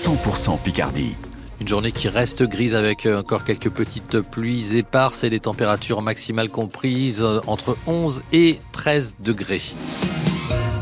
100% Picardie. Une journée qui reste grise avec encore quelques petites pluies éparses et des températures maximales comprises entre 11 et 13 degrés.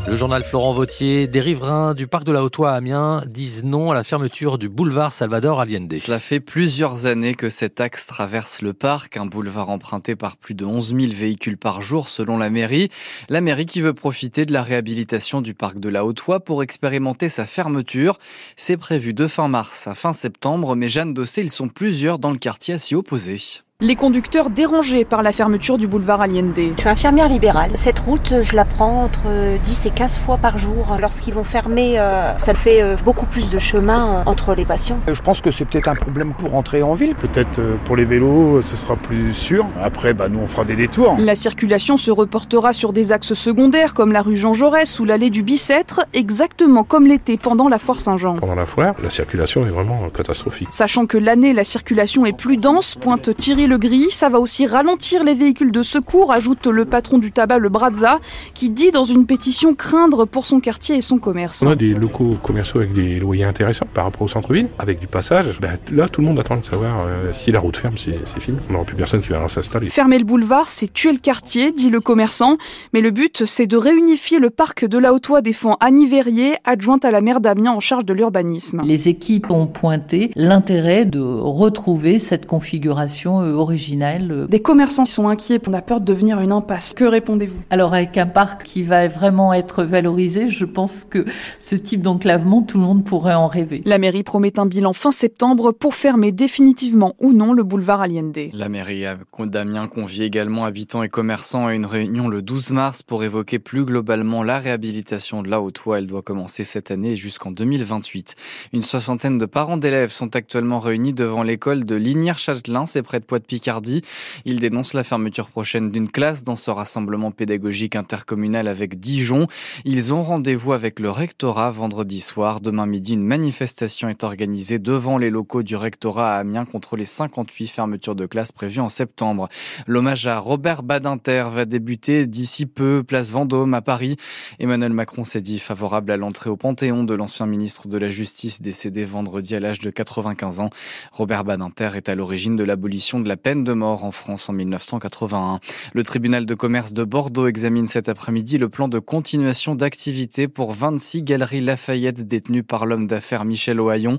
Le journal Florent Vautier, des riverains du parc de la Haute-Oie à Amiens disent non à la fermeture du boulevard Salvador Allende. Cela fait plusieurs années que cet axe traverse le parc, un boulevard emprunté par plus de 11 000 véhicules par jour selon la mairie. La mairie qui veut profiter de la réhabilitation du parc de la Haute-Oie pour expérimenter sa fermeture. C'est prévu de fin mars à fin septembre, mais Jeanne Dossé, ils sont plusieurs dans le quartier à s'y opposer. Les conducteurs dérangés par la fermeture du boulevard Allende. Je suis infirmière libérale. Cette route, je la prends entre 10 et 15 fois par jour. Lorsqu'ils vont fermer, euh, ça fait euh, beaucoup plus de chemin euh, entre les patients. Je pense que c'est peut-être un problème pour entrer en ville. Peut-être pour les vélos, ce sera plus sûr. Après, bah, nous, on fera des détours. La circulation se reportera sur des axes secondaires comme la rue Jean Jaurès ou l'allée du Bicêtre, exactement comme l'été pendant la foire Saint-Jean. Pendant la foire, la circulation est vraiment catastrophique. Sachant que l'année, la circulation est plus dense, pointe Thierry le Gris, ça va aussi ralentir les véhicules de secours, ajoute le patron du tabac, le Brazza, qui dit dans une pétition craindre pour son quartier et son commerce. On a des locaux commerciaux avec des loyers intéressants par rapport au centre-ville, avec du passage. Ben, là, tout le monde attend de savoir euh, si la route ferme, c'est fini. On n'aura plus personne qui va s'installer. Fermer le boulevard, c'est tuer le quartier, dit le commerçant. Mais le but, c'est de réunifier le parc de la Haute-Oie, défend Annie Verrier, adjointe à la maire d'Amiens en charge de l'urbanisme. Les équipes ont pointé l'intérêt de retrouver cette configuration euh, Des commerçants sont inquiets, on a peur de devenir une impasse. Que répondez-vous? Alors avec un parc qui va vraiment être valorisé, je pense que ce type d'enclavement, tout le monde pourrait en rêver. La mairie promet un bilan fin septembre pour fermer définitivement ou non le boulevard Allende. La mairie d'Amiens convie également habitants et commerçants à une réunion le 12 mars pour évoquer plus globalement la réhabilitation de la Haute-Oie. Elle doit commencer cette année jusqu'en 2028. Une soixantaine de parents d'élèves sont actuellement réunis devant l'école de Lignières-Châtelain, c'est près de Poix-de-Picardie il dénonce la fermeture prochaine d'une classe dans ce rassemblement pédagogique intercommunal avec Dijon. Ils ont rendez-vous avec le rectorat vendredi soir. Demain midi, une manifestation est organisée devant les locaux du rectorat à Amiens contre les 58 fermetures de classes prévues en septembre. L'hommage à Robert Badinter va débuter d'ici peu, place Vendôme à Paris. Emmanuel Macron s'est dit favorable à l'entrée au Panthéon de l'ancien ministre de la Justice décédé vendredi à l'âge de 95 ans. Robert Badinter est à l'origine de l'abolition de la peine de mort en France en 1981. Le tribunal de commerce de Bordeaux examine cet après-midi le plan de continuation d'activité pour 26 galeries Lafayette détenues par l'homme d'affaires Michel Ohaillon.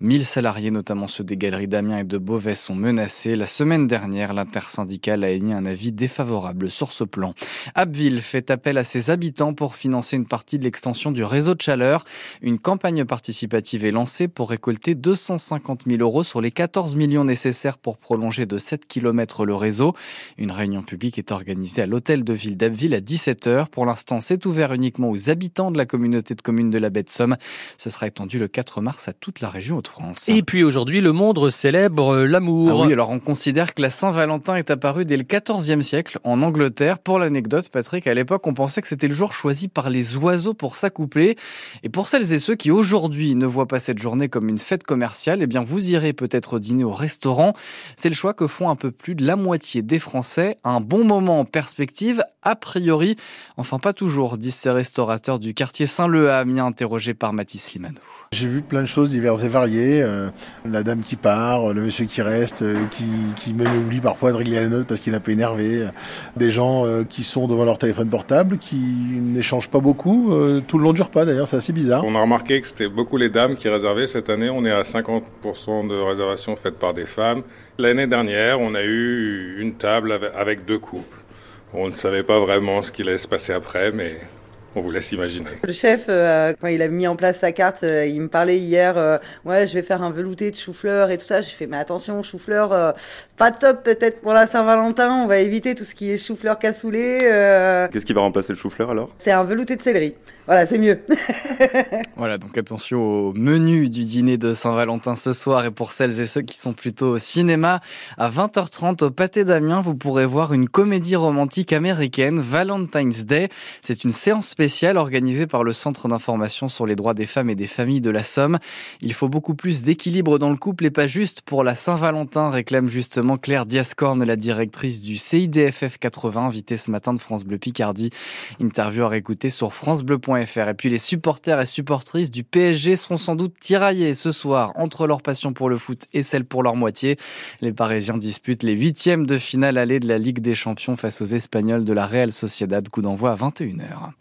1000 salariés, notamment ceux des galeries d'Amiens et de Beauvais, sont menacés. La semaine dernière, l'intersyndicale a émis un avis défavorable sur ce plan. Abbeville fait appel à ses habitants pour financer une partie de l'extension du réseau de chaleur. Une campagne participative est lancée pour récolter 250 000 euros sur les 14 millions nécessaires pour prolonger de 7 km le réseau. Une réunion publique est organisée à l'hôtel de ville d'Abbeville à 17h. Pour l'instant, c'est ouvert uniquement aux habitants de la communauté de communes de la baie de Somme. Ce sera étendu le 4 mars à toute la région Hauts-de-France. Et puis aujourd'hui, le monde célèbre l'amour. Ah oui, alors on considère que la Saint-Valentin est apparue dès le 14e siècle en Angleterre. Pour l'anecdote, Patrick, à l'époque, on pensait que c'était le jour choisi par les oiseaux pour s'accoupler. Et pour celles et ceux qui aujourd'hui ne voient pas cette journée comme une fête commerciale, eh bien vous irez peut-être dîner au restaurant. C'est le choix que font un peu plus de la moitié des Français. Un bon moment en perspective, a priori. Enfin, pas toujours, disent ces restaurateurs du quartier Saint-Leu à Amiens, interrogés par Mathis Limano. J'ai vu plein de choses diverses et variées. Euh, la dame qui part, le monsieur qui reste, euh, qui, qui même oublie parfois de régler la note parce qu'il est un peu énervé. Des gens euh, qui sont devant leur téléphone portable, qui n'échangent pas beaucoup, tout le long du repas d'ailleurs, c'est assez bizarre. On a remarqué que c'était beaucoup les dames qui réservaient. Cette année, on est à 50% de réservations faites par des femmes. L'année dernière, on a eu une table avec deux couples. On ne savait pas vraiment ce qu'il allait se passer après, mais on vous laisse imaginer. Le chef, euh, quand il a mis en place sa carte, euh, il me parlait hier, euh, ouais, je vais faire un velouté de chou-fleur et tout ça. J'ai fait, mais attention, chou-fleur, pas top peut-être pour la Saint-Valentin. On va éviter tout ce qui est chou-fleur cassoulet. Qu'est-ce qui va remplacer le chou-fleur alors? C'est un velouté de céleri. Voilà, c'est mieux. voilà, donc attention au menu du dîner de Saint-Valentin ce soir. Et pour celles et ceux qui sont plutôt au cinéma, à 20h30 au Pâté d'Amiens, vous pourrez voir une comédie romantique américaine, Valentine's Day. C'est une séance spéciale spécial organisé par le Centre d'information sur les droits des femmes et des familles de la Somme. Il faut beaucoup plus d'équilibre dans le couple et pas juste pour la Saint-Valentin, réclame justement Claire Diascorne, la directrice du CIDFF 80, invitée ce matin de France Bleu Picardie. Interview à réécouter sur francebleu.fr. Et puis les supporters et supportrices du PSG seront sans doute tiraillés ce soir entre leur passion pour le foot et celle pour leur moitié. Les Parisiens disputent les huitièmes de finale allée de la Ligue des Champions face aux Espagnols de la Real Sociedad, coup d'envoi à 21h.